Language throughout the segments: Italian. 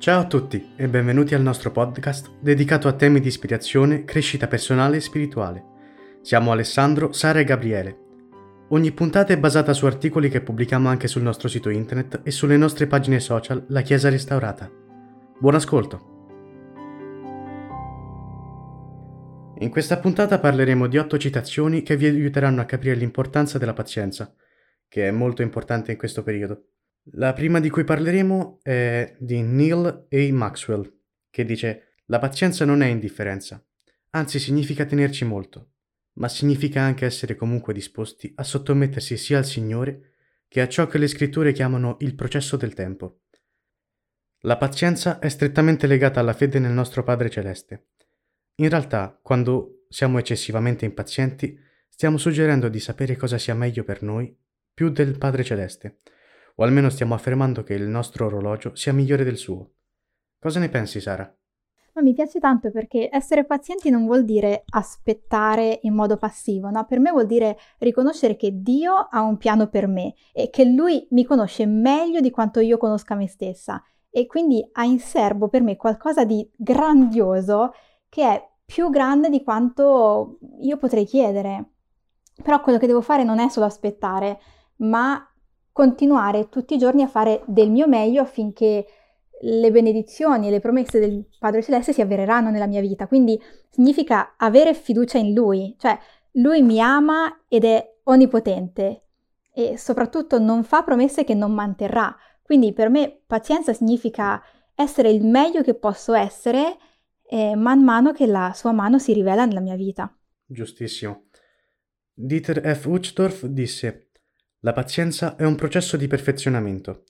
Ciao a tutti e benvenuti al nostro podcast dedicato a temi di ispirazione, crescita personale e spirituale. Siamo Alessandro, Sara e Gabriele. Ogni puntata è basata su articoli che pubblichiamo anche sul nostro sito internet e sulle nostre pagine social La Chiesa Restaurata. Buon ascolto! In questa puntata parleremo di otto citazioni che vi aiuteranno a capire l'importanza della pazienza, che è molto importante in questo periodo. La prima di cui parleremo è di Neil A. Maxwell, che dice La pazienza non è indifferenza, anzi significa tenerci molto, ma significa anche essere comunque disposti a sottomettersi sia al Signore che a ciò che le scritture chiamano il processo del tempo. La pazienza è strettamente legata alla fede nel nostro Padre Celeste. In realtà, quando siamo eccessivamente impazienti, stiamo suggerendo di sapere cosa sia meglio per noi più del Padre Celeste o almeno stiamo affermando che il nostro orologio sia migliore del suo. Cosa ne pensi, Sara? Ma mi piace tanto perché essere pazienti non vuol dire aspettare in modo passivo, no? Per me vuol dire riconoscere che Dio ha un piano per me e che Lui mi conosce meglio di quanto io conosca me stessa e quindi ha in serbo per me qualcosa di grandioso che è più grande di quanto io potrei chiedere. Però quello che devo fare non è solo aspettare, ma continuare tutti i giorni a fare del mio meglio affinché le benedizioni e le promesse del Padre Celeste si avvereranno nella mia vita. Quindi significa avere fiducia in Lui, cioè Lui mi ama ed è onnipotente e soprattutto non fa promesse che non manterrà. Quindi per me pazienza significa essere il meglio che posso essere eh, man mano che la sua mano si rivela nella mia vita. Giustissimo. Dieter F. Uchtdorf disse la pazienza è un processo di perfezionamento.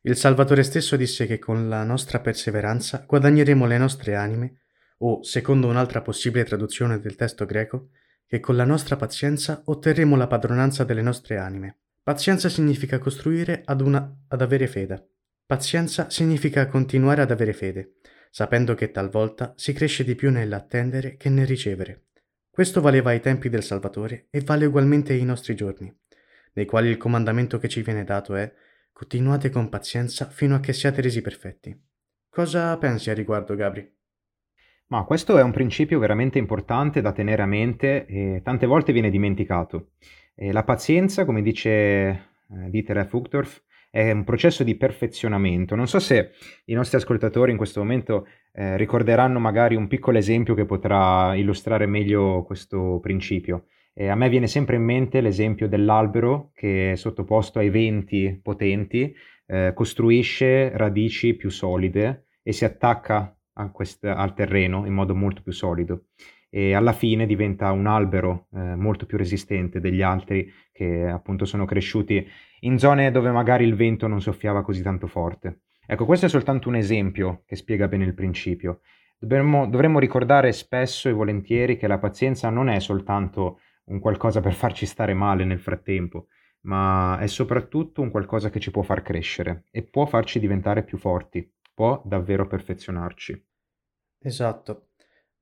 Il Salvatore stesso disse che con la nostra perseveranza guadagneremo le nostre anime, o, secondo un'altra possibile traduzione del testo greco, che con la nostra pazienza otterremo la padronanza delle nostre anime. Pazienza significa costruire ad, una, ad avere fede. Pazienza significa continuare ad avere fede, sapendo che talvolta si cresce di più nell'attendere che nel ricevere. Questo valeva ai tempi del Salvatore e vale ugualmente ai nostri giorni nei quali il comandamento che ci viene dato è continuate con pazienza fino a che siate resi perfetti. Cosa pensi a riguardo, Gabri? Ma questo è un principio veramente importante da tenere a mente e tante volte viene dimenticato. E la pazienza, come dice eh, Dieter F. Uchtdorf, è un processo di perfezionamento. Non so se i nostri ascoltatori in questo momento eh, ricorderanno magari un piccolo esempio che potrà illustrare meglio questo principio. Eh, a me viene sempre in mente l'esempio dell'albero che sottoposto ai venti potenti eh, costruisce radici più solide e si attacca quest- al terreno in modo molto più solido e alla fine diventa un albero eh, molto più resistente degli altri che appunto sono cresciuti in zone dove magari il vento non soffiava così tanto forte. Ecco, questo è soltanto un esempio che spiega bene il principio. Dovremmo, dovremmo ricordare spesso e volentieri che la pazienza non è soltanto un qualcosa per farci stare male nel frattempo, ma è soprattutto un qualcosa che ci può far crescere e può farci diventare più forti, può davvero perfezionarci. Esatto.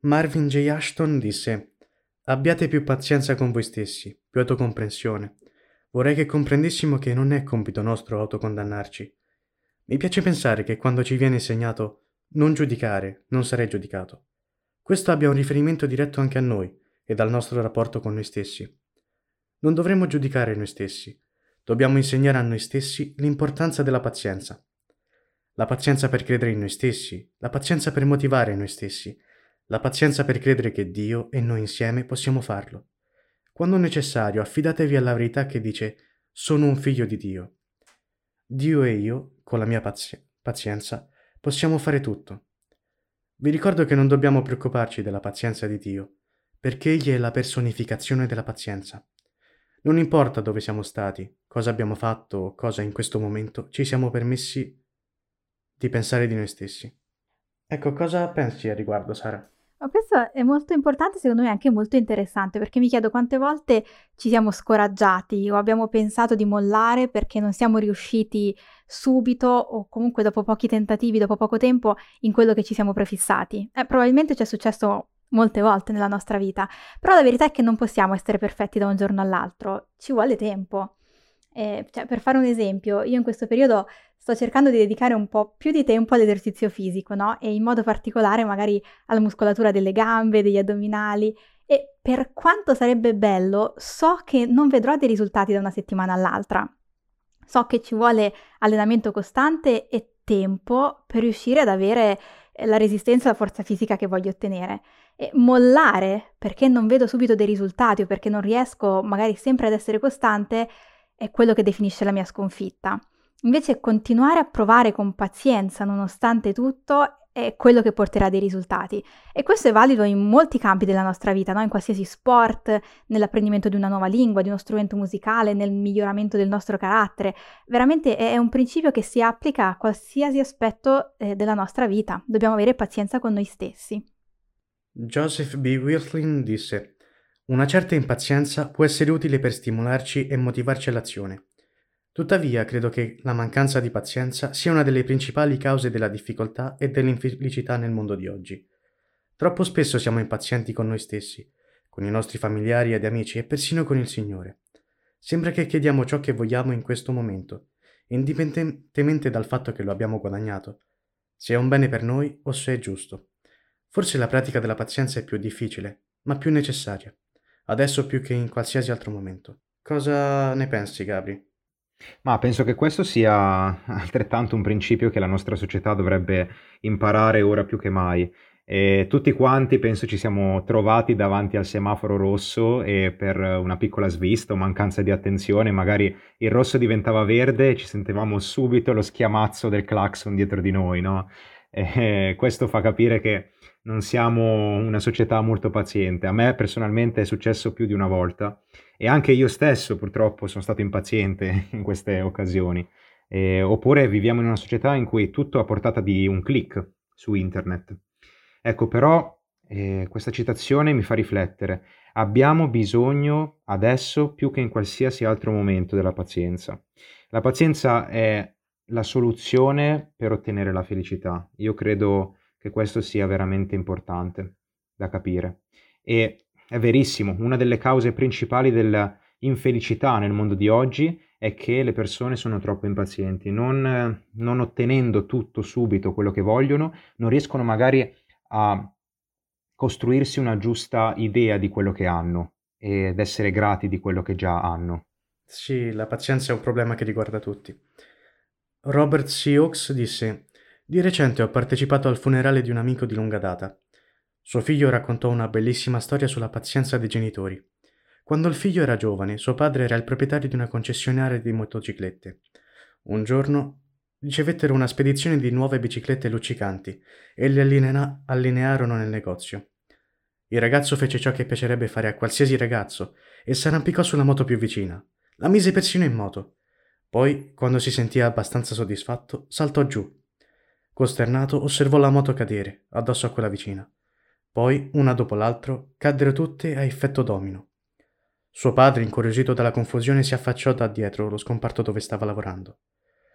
Marvin J. Ashton disse: Abbiate più pazienza con voi stessi, più autocomprensione. Vorrei che comprendessimo che non è compito nostro autocondannarci. Mi piace pensare che quando ci viene insegnato non giudicare, non sarei giudicato. Questo abbia un riferimento diretto anche a noi, e dal nostro rapporto con noi stessi. Non dovremmo giudicare noi stessi, dobbiamo insegnare a noi stessi l'importanza della pazienza. La pazienza per credere in noi stessi, la pazienza per motivare noi stessi, la pazienza per credere che Dio e noi insieme possiamo farlo. Quando necessario, affidatevi alla verità che dice sono un figlio di Dio. Dio e io, con la mia pazi- pazienza, possiamo fare tutto. Vi ricordo che non dobbiamo preoccuparci della pazienza di Dio, perché egli è la personificazione della pazienza. Non importa dove siamo stati, cosa abbiamo fatto o cosa in questo momento ci siamo permessi di pensare di noi stessi. Ecco, cosa pensi a riguardo, Sara? Ma questo è molto importante, secondo me anche molto interessante, perché mi chiedo quante volte ci siamo scoraggiati o abbiamo pensato di mollare perché non siamo riusciti subito o comunque dopo pochi tentativi, dopo poco tempo, in quello che ci siamo prefissati. Eh, probabilmente ci è successo molte volte nella nostra vita, però la verità è che non possiamo essere perfetti da un giorno all'altro, ci vuole tempo. Eh, cioè, per fare un esempio, io in questo periodo sto cercando di dedicare un po' più di tempo all'esercizio fisico, no? E in modo particolare magari alla muscolatura delle gambe, degli addominali. E per quanto sarebbe bello, so che non vedrò dei risultati da una settimana all'altra. So che ci vuole allenamento costante e tempo per riuscire ad avere eh, la resistenza e la forza fisica che voglio ottenere. E mollare perché non vedo subito dei risultati o perché non riesco magari sempre ad essere costante è quello che definisce la mia sconfitta. Invece continuare a provare con pazienza nonostante tutto è quello che porterà dei risultati. E questo è valido in molti campi della nostra vita, no? in qualsiasi sport, nell'apprendimento di una nuova lingua, di uno strumento musicale, nel miglioramento del nostro carattere. Veramente è un principio che si applica a qualsiasi aspetto eh, della nostra vita. Dobbiamo avere pazienza con noi stessi. Joseph B. Wirthlin disse: Una certa impazienza può essere utile per stimolarci e motivarci all'azione. Tuttavia, credo che la mancanza di pazienza sia una delle principali cause della difficoltà e dell'infelicità nel mondo di oggi. Troppo spesso siamo impazienti con noi stessi, con i nostri familiari ed amici e persino con il Signore. Sembra che chiediamo ciò che vogliamo in questo momento, indipendentemente dal fatto che lo abbiamo guadagnato, se è un bene per noi o se è giusto. Forse la pratica della pazienza è più difficile, ma più necessaria, adesso più che in qualsiasi altro momento. Cosa ne pensi, Gabri? Ma penso che questo sia altrettanto un principio che la nostra società dovrebbe imparare ora più che mai. E tutti quanti penso ci siamo trovati davanti al semaforo rosso e per una piccola svista o mancanza di attenzione, magari il rosso diventava verde e ci sentivamo subito lo schiamazzo del clacson dietro di noi, no? E questo fa capire che non siamo una società molto paziente. A me personalmente è successo più di una volta e anche io stesso purtroppo sono stato impaziente in queste occasioni. Eh, oppure viviamo in una società in cui tutto a portata di un click su internet. Ecco, però eh, questa citazione mi fa riflettere. Abbiamo bisogno adesso più che in qualsiasi altro momento della pazienza. La pazienza è la soluzione per ottenere la felicità. Io credo che questo sia veramente importante da capire. E è verissimo, una delle cause principali dell'infelicità nel mondo di oggi è che le persone sono troppo impazienti, non, non ottenendo tutto subito quello che vogliono, non riescono magari a costruirsi una giusta idea di quello che hanno ed essere grati di quello che già hanno. Sì, la pazienza è un problema che riguarda tutti. Robert Sioux disse di recente ho partecipato al funerale di un amico di lunga data. Suo figlio raccontò una bellissima storia sulla pazienza dei genitori. Quando il figlio era giovane, suo padre era il proprietario di una concessionaria di motociclette. Un giorno ricevettero una spedizione di nuove biciclette luccicanti e le allinea- allinearono nel negozio. Il ragazzo fece ciò che piacerebbe fare a qualsiasi ragazzo e s'arrampicò sulla moto più vicina. La mise persino in moto. Poi, quando si sentì abbastanza soddisfatto, saltò giù Costernato osservò la moto cadere addosso a quella vicina. Poi, una dopo l'altro, caddero tutte a effetto domino. Suo padre, incuriosito dalla confusione, si affacciò da dietro lo scomparto dove stava lavorando.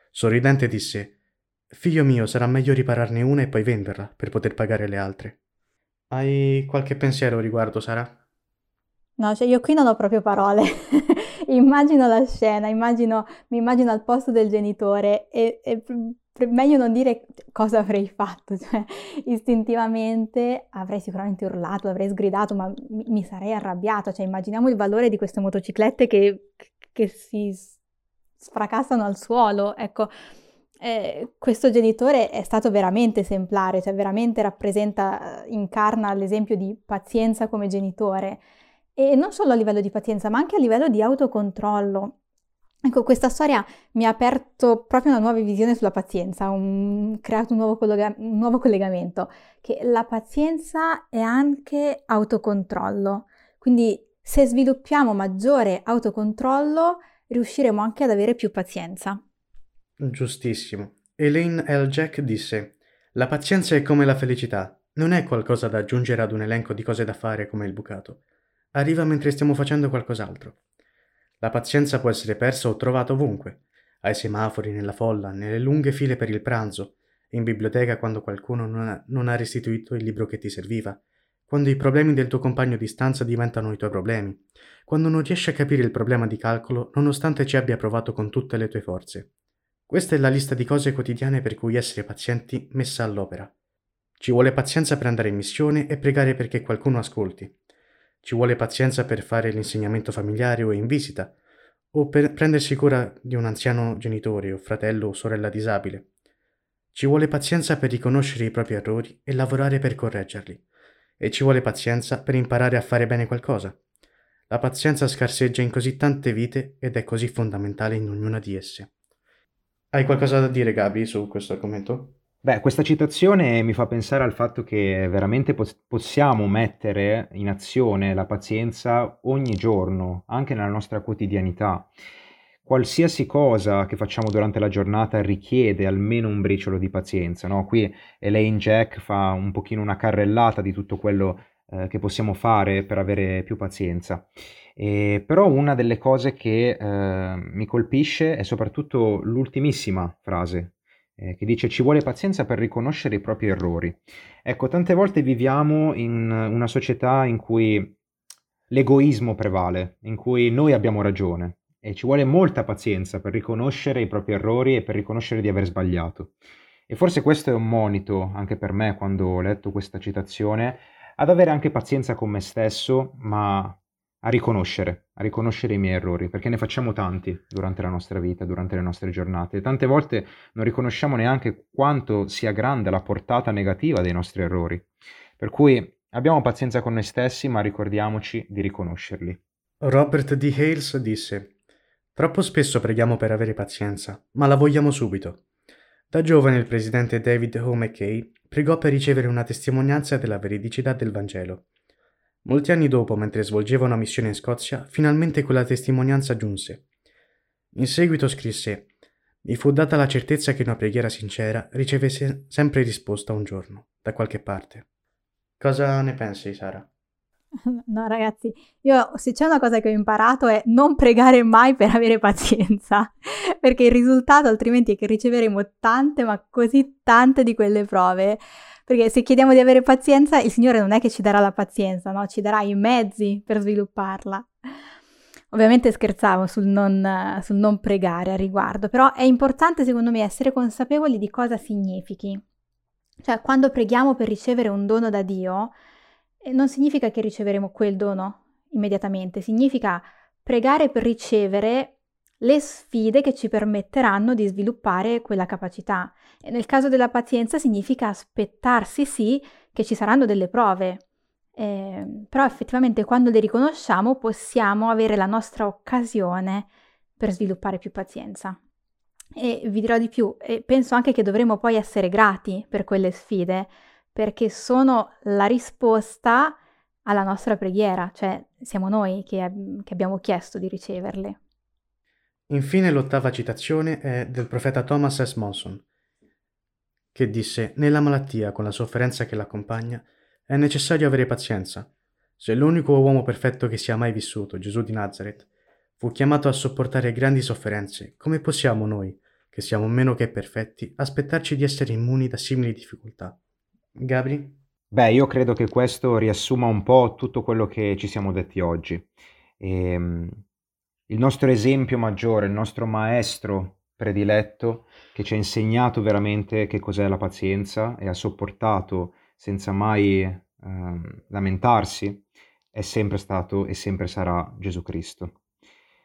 Sorridente disse: Figlio mio, sarà meglio ripararne una e poi venderla per poter pagare le altre. Hai qualche pensiero riguardo, Sara? No, cioè io qui non ho proprio parole. immagino la scena, immagino, mi immagino al posto del genitore e, e meglio non dire cosa avrei fatto, cioè istintivamente avrei sicuramente urlato, avrei sgridato, ma mi, mi sarei arrabbiato, cioè immaginiamo il valore di queste motociclette che, che si sfracassano al suolo, ecco, eh, questo genitore è stato veramente esemplare, cioè veramente rappresenta, incarna l'esempio di pazienza come genitore e non solo a livello di pazienza, ma anche a livello di autocontrollo. Ecco, questa storia mi ha aperto proprio una nuova visione sulla pazienza, ha creato un nuovo, collega- un nuovo collegamento, che la pazienza è anche autocontrollo. Quindi se sviluppiamo maggiore autocontrollo, riusciremo anche ad avere più pazienza. Giustissimo. Elaine L. Jack disse: La pazienza è come la felicità, non è qualcosa da aggiungere ad un elenco di cose da fare come il bucato. Arriva mentre stiamo facendo qualcos'altro. La pazienza può essere persa o trovata ovunque, ai semafori, nella folla, nelle lunghe file per il pranzo, in biblioteca quando qualcuno non ha, restituito il libro che ti serviva, quando i problemi del tuo compagno di stanza diventano i tuoi problemi, quando non riesci a capire il problema di calcolo nonostante ci abbia provato con tutte le tue forze. Questa è la lista di cose quotidiane per cui essere pazienti messa all'opera. Ci vuole pazienza per andare in missione e pregare perché qualcuno ascolti. Ci vuole pazienza per fare l'insegnamento familiare o in visita, o per prendersi cura di un anziano genitore o fratello o sorella disabile. Ci vuole pazienza per riconoscere i propri errori e lavorare per correggerli. E ci vuole pazienza per imparare a fare bene qualcosa. La pazienza scarseggia in così tante vite ed è così fondamentale in ognuna di esse. Hai qualcosa da dire, Gabi, su questo argomento? Beh, questa citazione mi fa pensare al fatto che veramente pos- possiamo mettere in azione la pazienza ogni giorno, anche nella nostra quotidianità. Qualsiasi cosa che facciamo durante la giornata richiede almeno un briciolo di pazienza, no? Qui Elaine Jack fa un pochino una carrellata di tutto quello eh, che possiamo fare per avere più pazienza. E, però una delle cose che eh, mi colpisce è soprattutto l'ultimissima frase eh, che dice ci vuole pazienza per riconoscere i propri errori. Ecco, tante volte viviamo in una società in cui l'egoismo prevale, in cui noi abbiamo ragione e ci vuole molta pazienza per riconoscere i propri errori e per riconoscere di aver sbagliato. E forse questo è un monito anche per me quando ho letto questa citazione, ad avere anche pazienza con me stesso, ma a riconoscere, a riconoscere i miei errori, perché ne facciamo tanti durante la nostra vita, durante le nostre giornate. Tante volte non riconosciamo neanche quanto sia grande la portata negativa dei nostri errori. Per cui abbiamo pazienza con noi stessi, ma ricordiamoci di riconoscerli. Robert D. Hales disse: Troppo spesso preghiamo per avere pazienza, ma la vogliamo subito. Da giovane il presidente David O. McKay pregò per ricevere una testimonianza della veridicità del Vangelo. Molti anni dopo, mentre svolgeva una missione in Scozia, finalmente quella testimonianza giunse. In seguito scrisse: Mi fu data la certezza che una preghiera sincera riceve se- sempre risposta un giorno, da qualche parte. Cosa ne pensi, Sara? No, ragazzi, io se c'è una cosa che ho imparato è non pregare mai per avere pazienza, perché il risultato altrimenti è che riceveremo tante, ma così tante di quelle prove perché se chiediamo di avere pazienza, il Signore non è che ci darà la pazienza, no? Ci darà i mezzi per svilupparla. Ovviamente scherzavo sul non, sul non pregare a riguardo, però è importante secondo me essere consapevoli di cosa significhi. Cioè, quando preghiamo per ricevere un dono da Dio, eh, non significa che riceveremo quel dono immediatamente, significa pregare per ricevere le sfide che ci permetteranno di sviluppare quella capacità. E nel caso della pazienza significa aspettarsi sì che ci saranno delle prove, eh, però effettivamente quando le riconosciamo possiamo avere la nostra occasione per sviluppare più pazienza. E vi dirò di più, e penso anche che dovremo poi essere grati per quelle sfide, perché sono la risposta alla nostra preghiera, cioè siamo noi che, che abbiamo chiesto di riceverle. Infine l'ottava citazione è del profeta Thomas S. Monson, che disse Nella malattia, con la sofferenza che l'accompagna, è necessario avere pazienza. Se l'unico uomo perfetto che sia mai vissuto, Gesù di Nazareth, fu chiamato a sopportare grandi sofferenze, come possiamo noi, che siamo meno che perfetti, aspettarci di essere immuni da simili difficoltà? Gabri? Beh, io credo che questo riassuma un po' tutto quello che ci siamo detti oggi. E, ehm, il nostro esempio maggiore, il nostro maestro prediletto che ci ha insegnato veramente che cos'è la pazienza e ha sopportato senza mai eh, lamentarsi, è sempre stato e sempre sarà Gesù Cristo.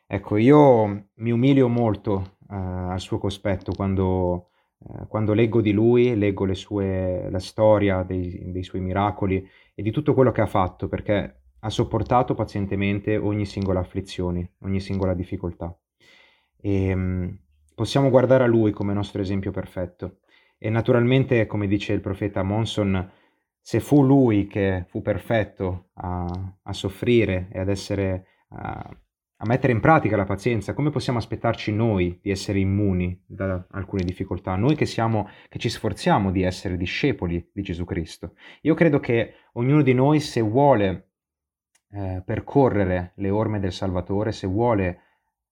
Ecco, io mi umilio molto eh, al suo cospetto quando, eh, quando, leggo di lui, leggo sue, la storia dei, dei suoi miracoli e di tutto quello che ha fatto, perché ha sopportato pazientemente ogni singola afflizione, ogni singola difficoltà. E um, possiamo guardare a lui come nostro esempio perfetto. E naturalmente, come dice il profeta Monson, se fu lui che fu perfetto a, a soffrire e ad essere, a, a, mettere in pratica la pazienza, come possiamo aspettarci noi di essere immuni da alcune difficoltà? Noi che, siamo, che ci sforziamo di essere discepoli di Gesù Cristo. Io credo che ognuno di noi, se vuole eh, percorrere le orme del Salvatore, se vuole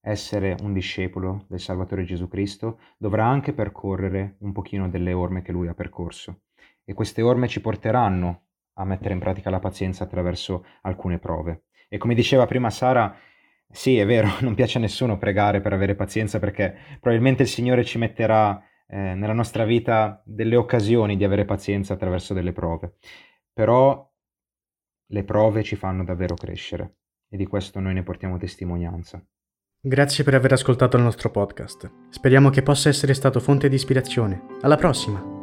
essere un discepolo del Salvatore Gesù Cristo, dovrà anche percorrere un pochino delle orme che lui ha percorso. E queste orme ci porteranno a mettere in pratica la pazienza attraverso alcune prove. E come diceva prima Sara, sì, è vero, non piace a nessuno pregare per avere pazienza perché probabilmente il Signore ci metterà eh, nella nostra vita delle occasioni di avere pazienza attraverso delle prove. Però le prove ci fanno davvero crescere e di questo noi ne portiamo testimonianza. Grazie per aver ascoltato il nostro podcast. Speriamo che possa essere stato fonte di ispirazione. Alla prossima!